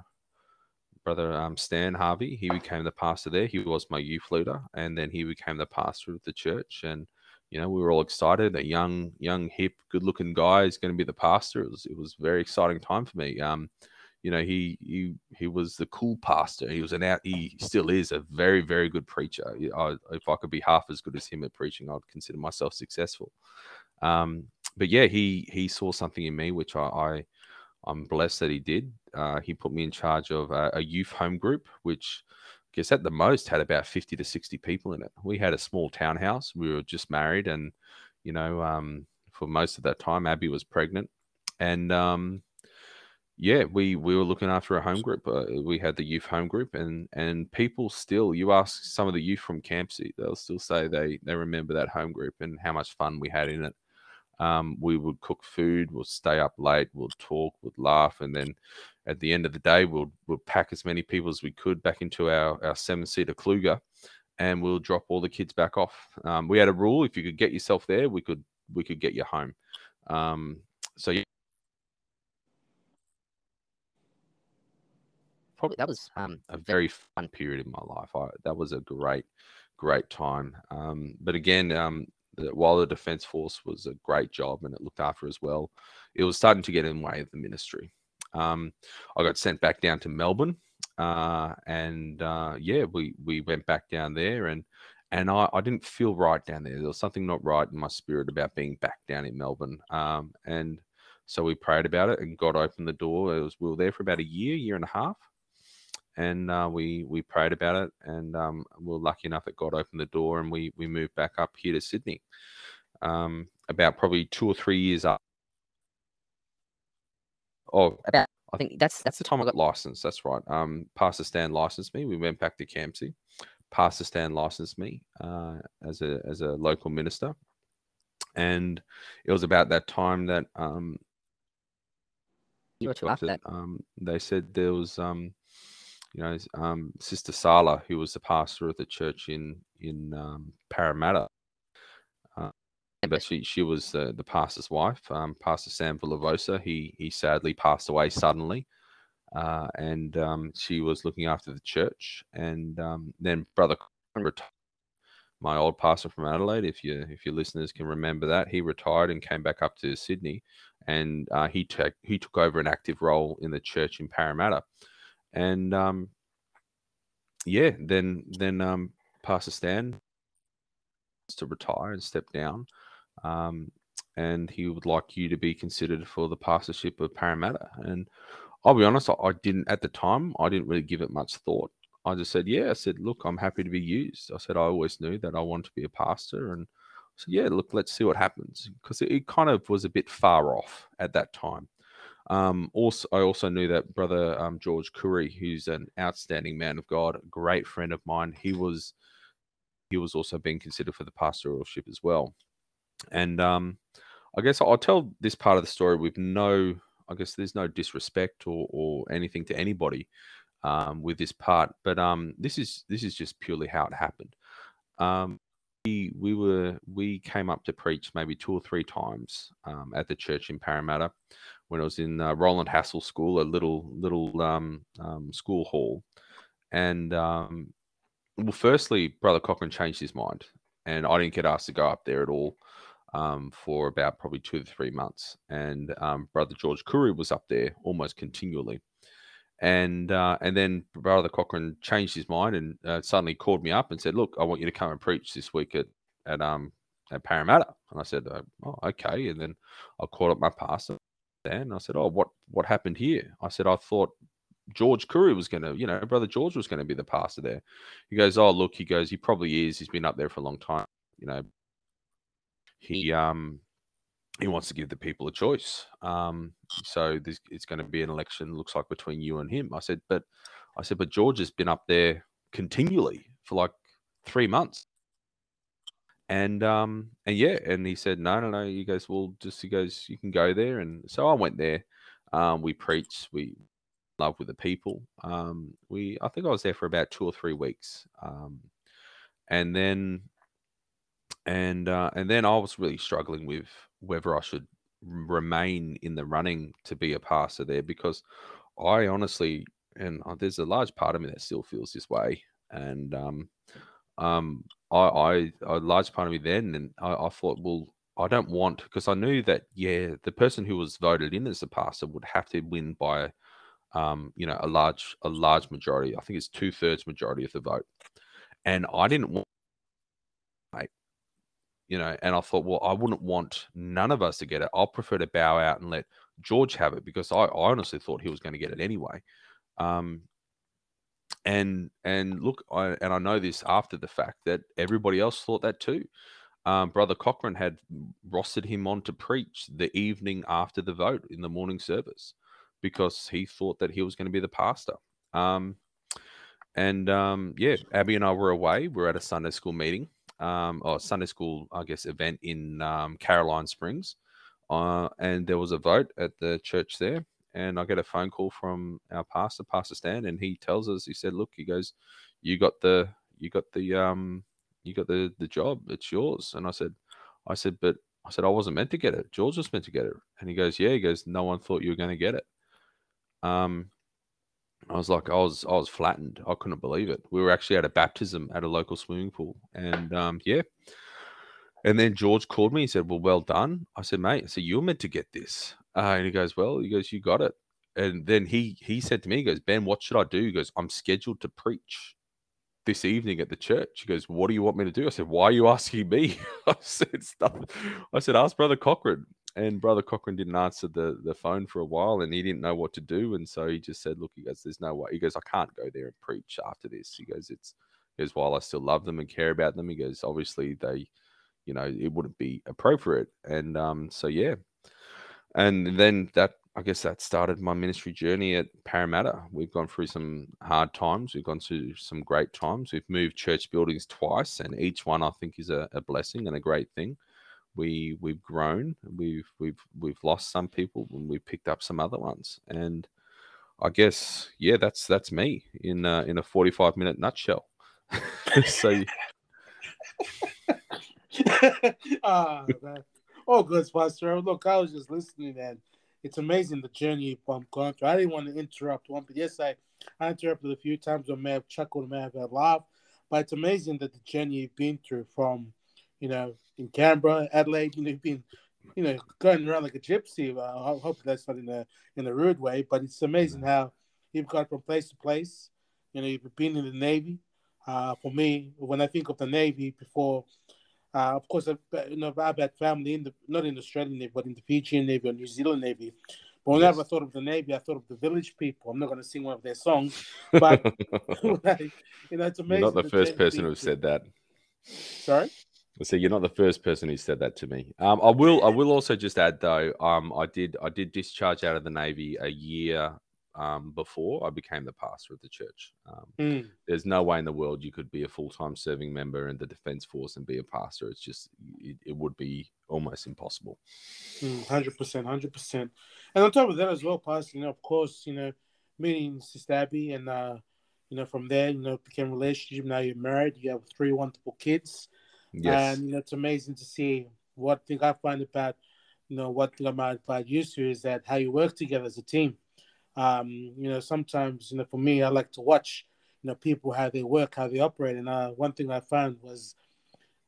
brother um, Stan Harvey, he became the pastor there. He was my youth leader, and then he became the pastor of the church. And you know, we were all excited. A young, young, hip, good-looking guy is going to be the pastor. It was, it was a very exciting time for me. Um, you know, he he he was the cool pastor. He was an out. He still is a very very good preacher. I, if I could be half as good as him at preaching, I'd consider myself successful. Um, but yeah, he he saw something in me which I, I I'm blessed that he did. Uh, he put me in charge of a, a, youth home group, which Guess at the most had about 50 to 60 people in it. We had a small townhouse. We were just married, and you know, um, for most of that time, Abby was pregnant, and um, yeah, we we were looking after a home group. Uh, we had the youth home group, and and people still. You ask some of the youth from Campsie, they'll still say they they remember that home group and how much fun we had in it. Um, we would cook food, we'll stay up late, we'll talk, we'll laugh, and then at the end of the day, we'll we'll pack as many people as we could back into our our seven seater Kluger, and we'll drop all the kids back off. Um, we had a rule: if you could get yourself there, we could we could get you home. Um, so yeah probably that was um, a very fun period in my life. I, that was a great, great time. Um, but again, um, while the Defence Force was a great job and it looked after as well, it was starting to get in the way of the ministry. Um, I got sent back down to Melbourne, uh, and uh, yeah, we we went back down there, and and I, I didn't feel right down there. There was something not right in my spirit about being back down in Melbourne, um, and so we prayed about it, and God opened the door. It was we were there for about a year, year and a half, and uh, we we prayed about it, and um, we are lucky enough that God opened the door, and we we moved back up here to Sydney. Um, about probably two or three years up. Oh, about I think that's That's the time I got licensed. That's right. Um, Pastor Stan licensed me. We went back to Campsie. Pastor Stan licensed me uh, as a as a local minister, and it was about that time that um, You were to that. Um, they said there was um, you know, um, Sister Sala, who was the pastor of the church in in um, Parramatta. Uh, but she she was the, the pastor's wife, um, Pastor Sam Villavosa. He he sadly passed away suddenly, uh, and um, she was looking after the church. And um, then Brother retired, my old pastor from Adelaide. If you if your listeners can remember that, he retired and came back up to Sydney, and uh, he took he took over an active role in the church in Parramatta, and um, yeah, then then um, Pastor Stan to retire and step down, um, and he would like you to be considered for the pastorship of Parramatta. And I'll be honest, I, I didn't at the time. I didn't really give it much thought. I just said, yeah. I said, look, I'm happy to be used. I said I always knew that I wanted to be a pastor, and so yeah, look, let's see what happens because it, it kind of was a bit far off at that time. Um, also, I also knew that brother um, George Curry, who's an outstanding man of God, a great friend of mine, he was he was also being considered for the pastoralship as well. And um, I guess I'll tell this part of the story with no, I guess there's no disrespect or, or anything to anybody um, with this part, but um, this is this is just purely how it happened. Um, we we were we came up to preach maybe two or three times at the church in Parramatta when I was in uh, Rowland Hassall School, a little little um, um, school hall, and um, well, firstly, Brother Cochrane changed his mind, and I didn't get asked to go up there at all um, for about probably two to three months. And um, Brother George Curry was up there almost continually, and uh, and then Brother Cochrane changed his mind and uh, suddenly called me up and said, "Look, I want you to come and preach this week at at um at Parramatta." And I said, "Oh, okay." And then I called up my pastor. Then I said, "Oh, what what happened here?" I said, "I thought George Curry was going to, you know, brother George was going to be the pastor there. He goes, oh look, he goes, he probably is. He's been up there for a long time. You know, he um he wants to give the people a choice. Um, so this it's going to be an election. Looks like between you and him. I said, but I said, but George has been up there continually for like three months. And um and yeah, and he said, no, no, no. you guys well, just he goes, you can go there. And so I went there. Um, we preached. We love with the people. Um, we I think I was there for about two or three weeks, um, and then and uh, and then I was really struggling with whether I should remain in the running to be a pastor there because I honestly and uh, there's a large part of me that still feels this way, and um, um, I, I a large part of me then, and I, I thought, well. I don't want because I knew that yeah, the person who was voted in as a pastor would have to win by um, you know, a large a large majority. I think it's two thirds majority of the vote, and I didn't want, mate, you know, and I thought, well, I wouldn't want none of us to get it. I'll prefer to bow out and let George have it because I, I honestly thought he was going to get it anyway. Um, and and look, I and I know this after the fact that everybody else thought that too. Um, Brother Cochrane had rostered him on to preach the evening after the vote in the morning service because he thought that he was going to be the pastor. Um, and um, yeah, Abby and I were away. We are at a Sunday school meeting, um, or Sunday school, I guess, event in um, Caroline Springs. Uh, and there was a vote at the church there. And I get a phone call from our pastor, Pastor Stan, and he tells us, he said, "Look, he goes, you got the, you got the, um, you got the the job. It's yours." And I said, I said, but I said I wasn't meant to get it. George was meant to get it. And he goes, "Yeah." He goes, "No one thought you were going to get it." Um, I was like, I was, I was flattened. I couldn't believe it. We were actually at a baptism at a local swimming pool, and um, yeah. And then George called me. He said, "Well, well done." I said, "Mate, so you're meant to get this." Uh, and he goes, "Well," he goes, "You got it." And then he he said to me, "He goes, Ben, what should I do?" He goes, "I'm scheduled to preach this evening at the church." He goes, "What do you want me to do?" I said, "Why are you asking me?" I said, "Stuff." I said, "Ask Brother Cochrane." and brother Cochrane didn't answer the the phone for a while, and he didn't know what to do, and so he just said, "Look," he goes, "There's no way." He goes, "I can't go there and preach after this." He goes, "It's," he goes, "While I still love them and care about them," he goes, "Obviously they, you know, it wouldn't be appropriate," and um, so yeah, and then that I guess that started my ministry journey at Parramatta. We've gone through some hard times. We've gone through some great times. We've moved church buildings twice, and each one I think is a, a blessing and a great thing. We we've grown. We've we've we've lost some people, and we've picked up some other ones. And I guess yeah, that's that's me in uh, in a forty five minute nutshell. so. ah, man. Oh, good, Pastor. Look, I was just listening, and it's amazing the journey I'm going through. I didn't want to interrupt one, but yes, I, I interrupted a few times. I may have chuckled, I may have laughed, but it's amazing that the journey you've been through from, you know, in Canberra, Adelaide, you know, you've been, you know, going around like a gypsy. Uh, I hope that's not in a in a rude way, but it's amazing how you've gone from place to place. You know, you've been in the Navy. Uh, for me, when I think of the Navy before uh, of course, I've, you know, I've had family in the not in the Australian Navy, but in the Fijian Navy or New Zealand Navy. But whenever yes. I thought of the Navy, I thought of the village people. I'm not going to sing one of their songs, but like, you know, it's amazing. You're not the first person who said that. Sorry. I say you're not the first person who said that to me. Um, I will. I will also just add though. Um, I did. I did discharge out of the Navy a year um, before I became the pastor of the church. Um, mm. There's no way in the world you could be a full time serving member in the Defence Force and be a pastor. It's just, it, it would be almost impossible. Mm, hundred percent, hundred percent. And on top of that as well, pastor, you know, of course, you know, meeting Sister Abby, and uh, you know, from there, you know, became a relationship. Now you're married. You have three wonderful kids. Yes. And you know, it's amazing to see. What thing I find about, you know, what thing I'm about used to is that how you work together as a team um, you know, sometimes, you know, for me, I like to watch, you know, people how they work, how they operate. And uh, one thing I found was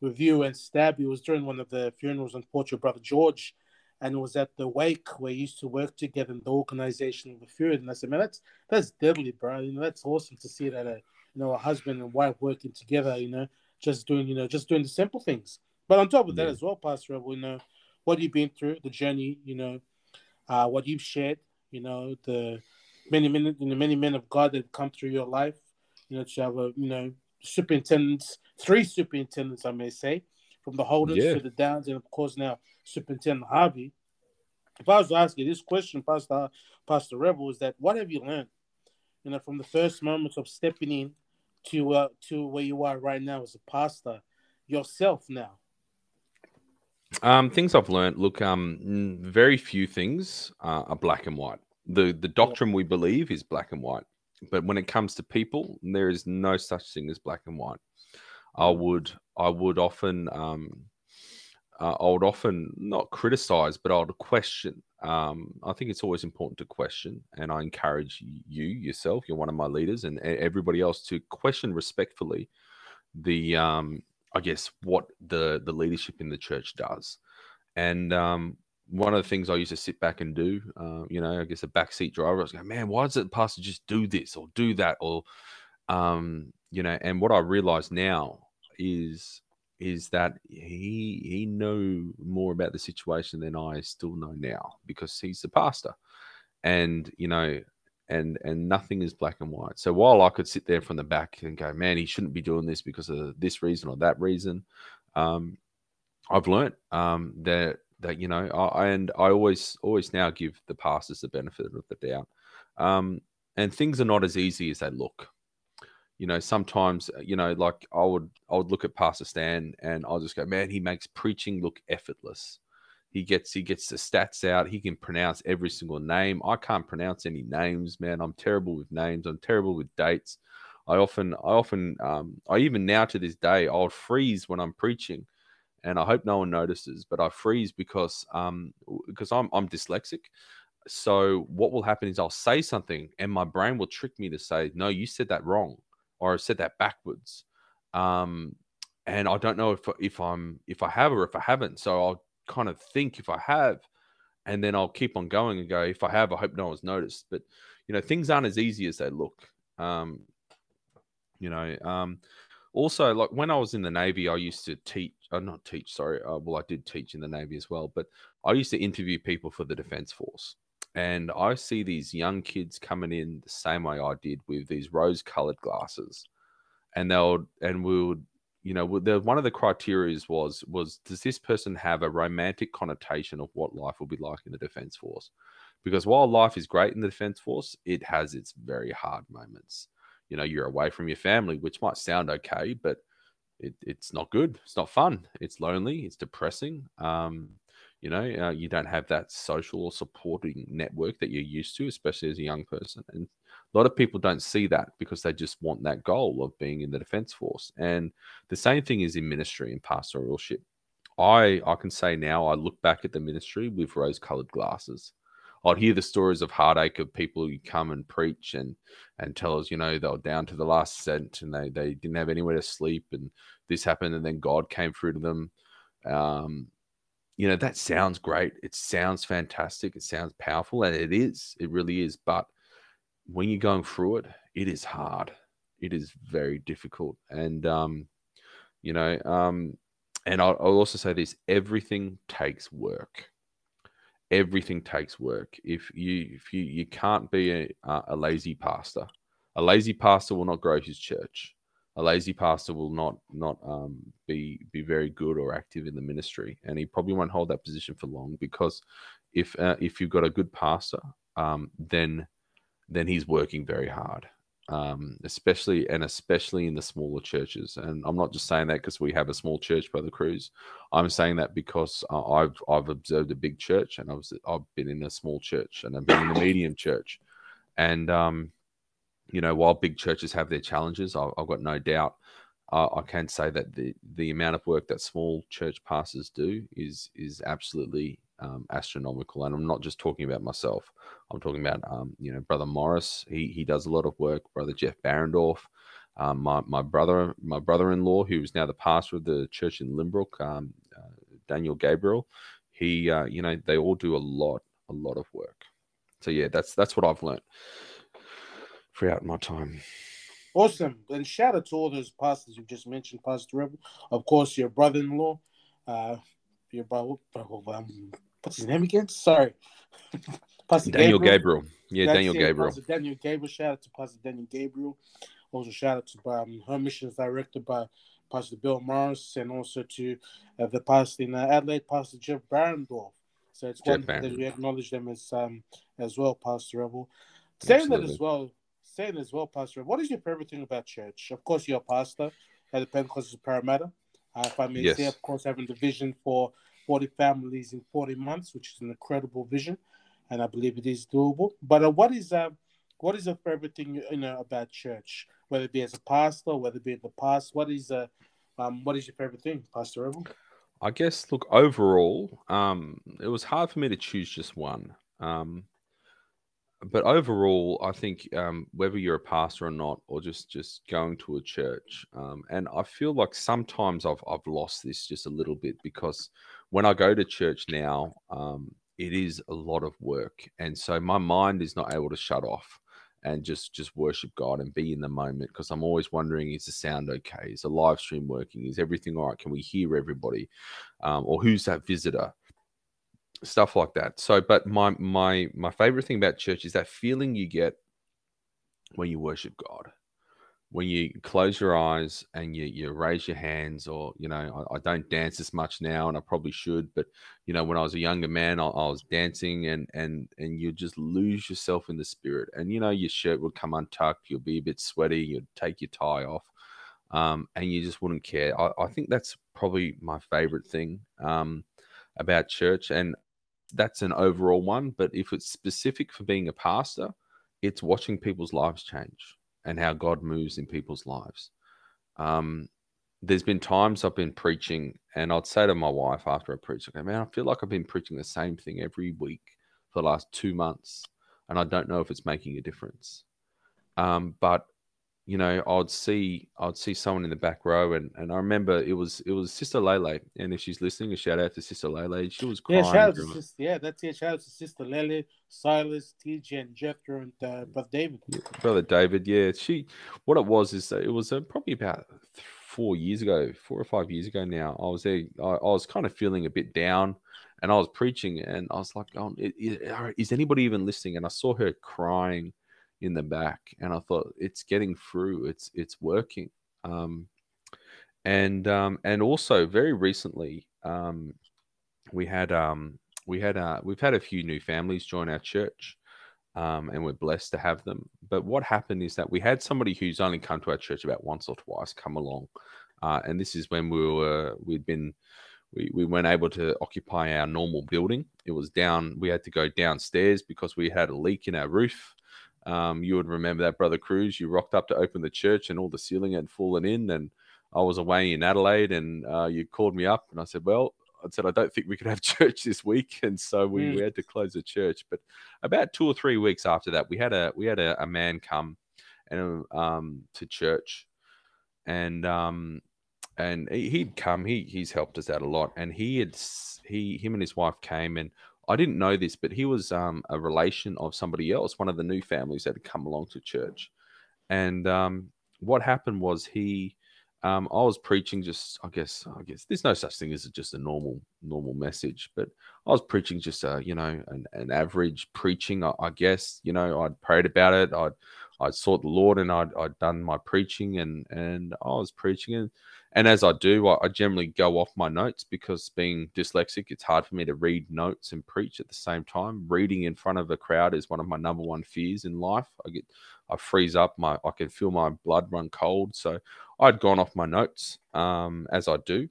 with you and Stabby was during one of the funerals, unfortunately, brother George, and it was at the wake where we used to work together in the organization of the funeral. And I said, man, that's that's deadly, bro. You know, that's awesome to see that, a, you know, a husband and wife working together. You know, just doing, you know, just doing the simple things. But on top of that yeah. as well, Pastor, you know, what you've been through, the journey, you know, uh, what you've shared, you know, the many men, the many men of God that come through your life, you know, to have a, you know, superintendents, three superintendents, I may say, from the holders yeah. to the downs, and of course now Superintendent Harvey. If I was to ask you this question, Pastor Pastor Rebel, is that what have you learned, you know, from the first moments of stepping in to uh, to where you are right now as a pastor yourself now? Um, things I've learned. Look, um, very few things uh, are black and white. The the doctrine we believe is black and white, but when it comes to people, there is no such thing as black and white. I would I would often um, uh, I would often not criticize, but I would question. Um, I think it's always important to question, and I encourage you yourself. You're one of my leaders, and everybody else to question respectfully the um, I guess what the the leadership in the church does. And um, one of the things I used to sit back and do, uh, you know, I guess a backseat driver, I was going, man, why does the pastor just do this or do that or, um, you know, and what I realize now is is that he he know more about the situation than I still know now because he's the pastor, and you know, and and nothing is black and white. So while I could sit there from the back and go, man, he shouldn't be doing this because of this reason or that reason, um, I've learned um, that that you know, I, and I always always now give the pastors the benefit of the doubt. Um, and things are not as easy as they look. You know, sometimes you know, like I would I would look at Pastor Stan and I'll just go, man, he makes preaching look effortless. He gets he gets the stats out. He can pronounce every single name. I can't pronounce any names, man. I'm terrible with names. I'm terrible with dates. I often I often um, I even now to this day I'll freeze when I'm preaching, and I hope no one notices. But I freeze because um because I'm I'm dyslexic. So what will happen is I'll say something and my brain will trick me to say no, you said that wrong, or I said that backwards. Um, and I don't know if if I'm if I have or if I haven't. So I'll kind of think if I have, and then I'll keep on going and go, if I have, I hope no one's noticed. But you know, things aren't as easy as they look. Um, you know, um, also like when I was in the Navy, I used to teach, uh, not teach, sorry. Uh, well, I did teach in the Navy as well, but I used to interview people for the Defense Force. And I see these young kids coming in the same way I did with these rose colored glasses. And they'll, and we would you know, the one of the criteria was was does this person have a romantic connotation of what life will be like in the defense force? Because while life is great in the defense force, it has its very hard moments. You know, you're away from your family, which might sound okay, but it, it's not good. It's not fun. It's lonely. It's depressing. Um, you know, uh, you don't have that social or supporting network that you're used to, especially as a young person. And a lot of people don't see that because they just want that goal of being in the defense force. And the same thing is in ministry and pastoralship. I I can say now I look back at the ministry with rose-colored glasses. I'd hear the stories of heartache of people who come and preach and and tell us, you know, they were down to the last cent and they they didn't have anywhere to sleep and this happened and then God came through to them. Um, you know, that sounds great. It sounds fantastic. It sounds powerful, and it is. It really is. But when you're going through it, it is hard. It is very difficult, and um, you know, um, and I'll, I'll also say this: everything takes work everything takes work. If you if you you can't be a, a lazy pastor, a lazy pastor will not grow his church. A lazy pastor will not not um, be be very good or active in the ministry, and he probably won't hold that position for long because if uh, if you've got a good pastor, um, then then he's working very hard um, especially and especially in the smaller churches. And I'm not just saying that because we have a small church, Brother Cruz. I'm saying that because I've I've observed a big church, and I've I've been in a small church, and I've been in a medium church, and um, you know, while big churches have their challenges, I, have got no doubt. I can say that the the amount of work that small church pastors do is is absolutely um, astronomical. And I'm not just talking about myself. I'm talking about, um, you know, Brother Morris. He he does a lot of work. Brother Jeff Barendorf, um, my my brother, my brother-in-law, who is now the pastor of the church in Lynbrook, um, uh, Daniel Gabriel. He, uh, you know, they all do a lot, a lot of work. So yeah, that's that's what I've learned throughout my time. Awesome. And shout out to all those pastors you just mentioned, Pastor Rebel. Of course, your brother-in-law, uh, your brother, um, what's his name again? Sorry. Pastor Daniel Gabriel. Gabriel. Yeah, That's Daniel it, Gabriel. Pastor Daniel Gabriel. Shout out to Pastor Daniel Gabriel. Also, shout out to um, her missions director by Pastor Bill Morris and also to uh, the pastor in uh, Adelaide, Pastor Jeff Barendorf. So it's one that we acknowledge them as um as well, Pastor Rebel. Saying Absolutely. that as well, saying as well, Pastor what is your favorite thing about church? Of course, you're a pastor at the Pentecostal Parramatta. Uh, if I may yes. say, of course, having the vision for 40 families in 40 months, which is an incredible vision, and I believe it is doable. But uh, what is uh, what is your favorite thing you know about church, whether it be as a pastor, whether it be in the past? What is uh, um, what is your favorite thing, Pastor Evan? I guess look overall, um, it was hard for me to choose just one. Um, but overall, I think um, whether you're a pastor or not, or just just going to a church, um, and I feel like sometimes I've I've lost this just a little bit because when I go to church now, um, it is a lot of work, and so my mind is not able to shut off and just just worship God and be in the moment because I'm always wondering: is the sound okay? Is the live stream working? Is everything all right? Can we hear everybody? Um, or who's that visitor? Stuff like that. So, but my my my favorite thing about church is that feeling you get when you worship God. When you close your eyes and you, you raise your hands or you know I, I, don't dance as much now and i probably should but you know when i was a younger man i, I was dancing and and and you just lose yourself in the spirit. And you know your shirt would come untucked you'll be a bit sweaty you'd take your tie off um, and you just wouldn't care. I, I, think that's probably my favorite thing um, about church. And that's an overall one but if it's specific for being a pastor it's watching people's lives change and how God moves in people's lives. Um, there's been times I've been preaching, and I'd say to my wife after I preach, okay, man, I feel like I've been preaching the same thing every week for the last two months, and I don't know if it's making a difference. Um, but you know, I'd see I'd see someone in the back row, and, and I remember it was it was Sister Lele, and if she's listening, a shout out to Sister Lele. She was crying. Yeah, shout out to sister, yeah, that's it. Shout out to Sister Lele, Silas, TJ, and Jethro, and uh, Brother David. Yeah, Brother David, yeah. She, what it was is that it was uh, probably about four years ago, four or five years ago now. I was there. I, I was kind of feeling a bit down, and I was preaching, and I was like, "Oh, is anybody even listening?" And I saw her crying in the back, and I thought it's getting through. It's it's working. Um, and um, and also very recently, um, we had um, we had uh, we've had a few new families join our church, um, and we're blessed to have them. But what happened is that we had somebody who's only come to our church about once or twice come along, uh, and this is when we were we'd been we, we weren't able to occupy our normal building. It was down. We had to go downstairs because we had a leak in our roof. Um, you would remember that, brother Cruz. You rocked up to open the church, and all the ceiling had fallen in. And I was away in Adelaide, and uh, you called me up, and I said, "Well, I said I don't think we could have church this week, and so we, mm. we had to close the church. But about two or three weeks after that, we had a we had a, a man come and um, to church, and um, and he'd come. He he's helped us out a lot, and he had he him and his wife came, and I didn't know this, but he was um, a relation of somebody else, one of the new families that had come along to church, and um, what happened was he. Um, I was preaching just, I guess, I guess there's no such thing as just a normal, normal message, but I was preaching just a, you know, an, an average preaching, I, I guess, you know, I'd prayed about it. I'd, I'd sought the Lord and I'd, I'd done my preaching and, and I was preaching and and as I do, I, I, generally go off my notes because being dyslexic, it's hard for me to read notes and preach at the same time. Reading in front of a crowd is one of my number one fears in life. I get, I freeze up. My, I can feel my blood run cold. So I'd gone off my notes, um, as I do,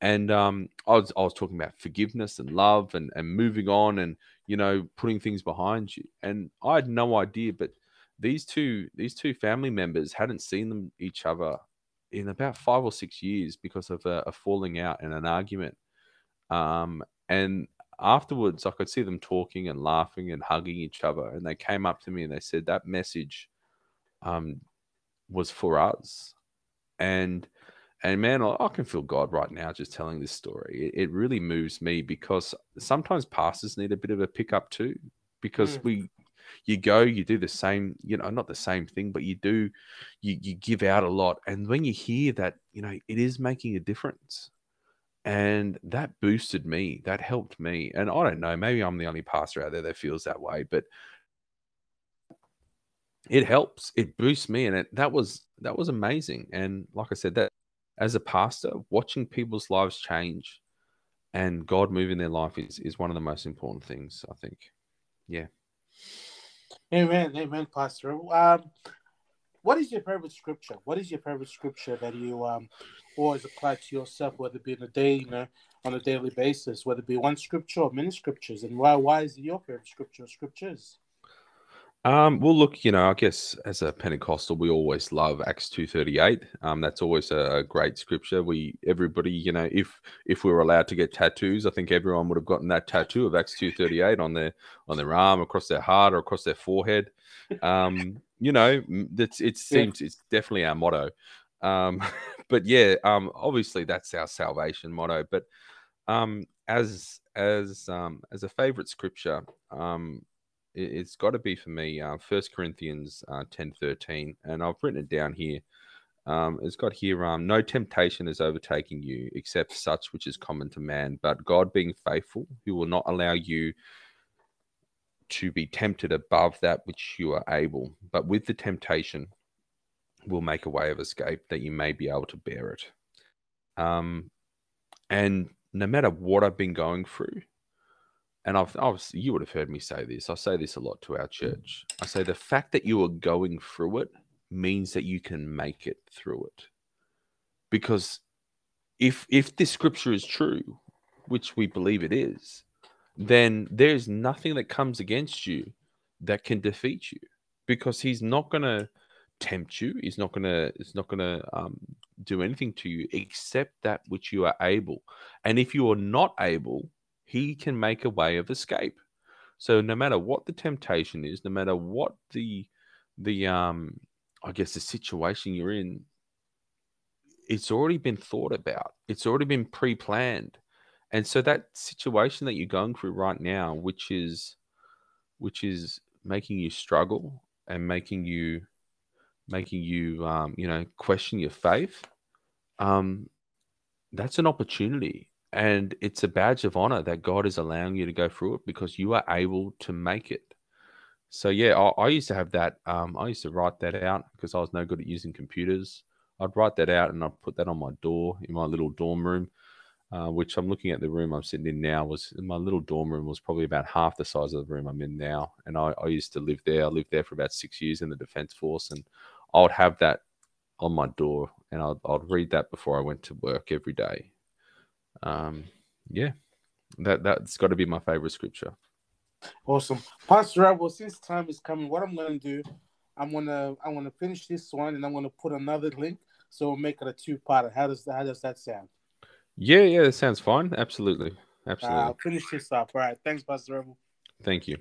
and um, I was, I was talking about forgiveness and love and and moving on and you know putting things behind you. And I had no idea, but these two these two family members hadn't seen them each other in about five or six years because of a, a falling out and an argument. Um, and afterwards, I could see them talking and laughing and hugging each other. And they came up to me and they said that message um, was for us. And and man, I, can feel God right now just telling this story. It, it, really moves me because sometimes pastors need a bit of a pickup too, because mm. we you go, you do the same, you know, not the same thing, but you do, you, you give out a lot. And when you hear that, you know, it is making a difference. And that boosted me. That helped me. And I don't know, maybe I'm the only pastor out there that feels that way, but it helps. It boosts me. And it, that was, that was amazing. And like I said, that as a pastor, watching people's lives change and God moving their life is, is one of the most important things, I think. Yeah. Amen, amen, Pastor. Um, what is your favorite scripture? What is your favorite scripture that you um always apply to yourself, whether it be in a day, you know, on a daily basis, whether it be one scripture or many scriptures, and why why is it your favorite scripture or scriptures? Um, well, look, you know, I guess as a Pentecostal, we always love Acts two thirty eight. Um, that's always a, great scripture. We everybody, you know, if if we were allowed to get tattoos, I think everyone would have gotten that tattoo of Acts two thirty eight on their on their arm, across their heart, or across their forehead. Um, you know, it's it seems it's definitely our motto. Um, but yeah, um, obviously that's our salvation motto. But um, as as um as a favorite scripture, um it, has got to be for me uh, First Corinthians uh, ten thirteen, and I've written it down here. Um, it's got here, um, no temptation is overtaking you except such which is common to man, but God being faithful, who will not allow you to be tempted above that which you are able, but with the temptation will make a way of escape that you may be able to bear it. Um, and no matter what I've been going through, and I've, I've you would have heard me say this. I say this a lot to our church. I say the fact that you are going through it means that you can make it through it. Because if if this scripture is true, which we believe it is, then there's nothing that comes against you that can defeat you. Because he's not gonna tempt you. He's not gonna. It's not gonna um, do anything to you except that which you are able. And if you are not able, he can make a way of escape. So no matter what the temptation is, no matter what the the um I guess the situation you're in, it's already been thought about. It's already been pre-planned. And so that situation that you're going through right now, which is which is making you struggle and making you making you um, you know question your faith um, that's an opportunity and it's a badge of honor that God is allowing you to go through it because you are able to make it. So yeah, I, I used to have that. Um, I used to write that out because I was no good at using computers. I'd write that out and I'd put that on my door in my little dorm room, uh, which I'm looking at the room I'm sitting in now. Was my little dorm room was probably about half the size of the room I'm in now, and I, I used to live there. I lived there for about six years in the Defence Force, and I would have that on my door, and I'd, I'd read that before I went to work every day. Um, yeah, that that's got to be my favorite scripture. Awesome, Pastor Abel. Since time is coming, what I'm going to do, I'm gonna I'm gonna finish this one, and I'm gonna put another link, so we'll make it a two part. How does how does that sound? Yeah, yeah, that sounds fine. Absolutely, absolutely. Uh, I'll finish this up. All right, thanks, Pastor Abel. Thank you.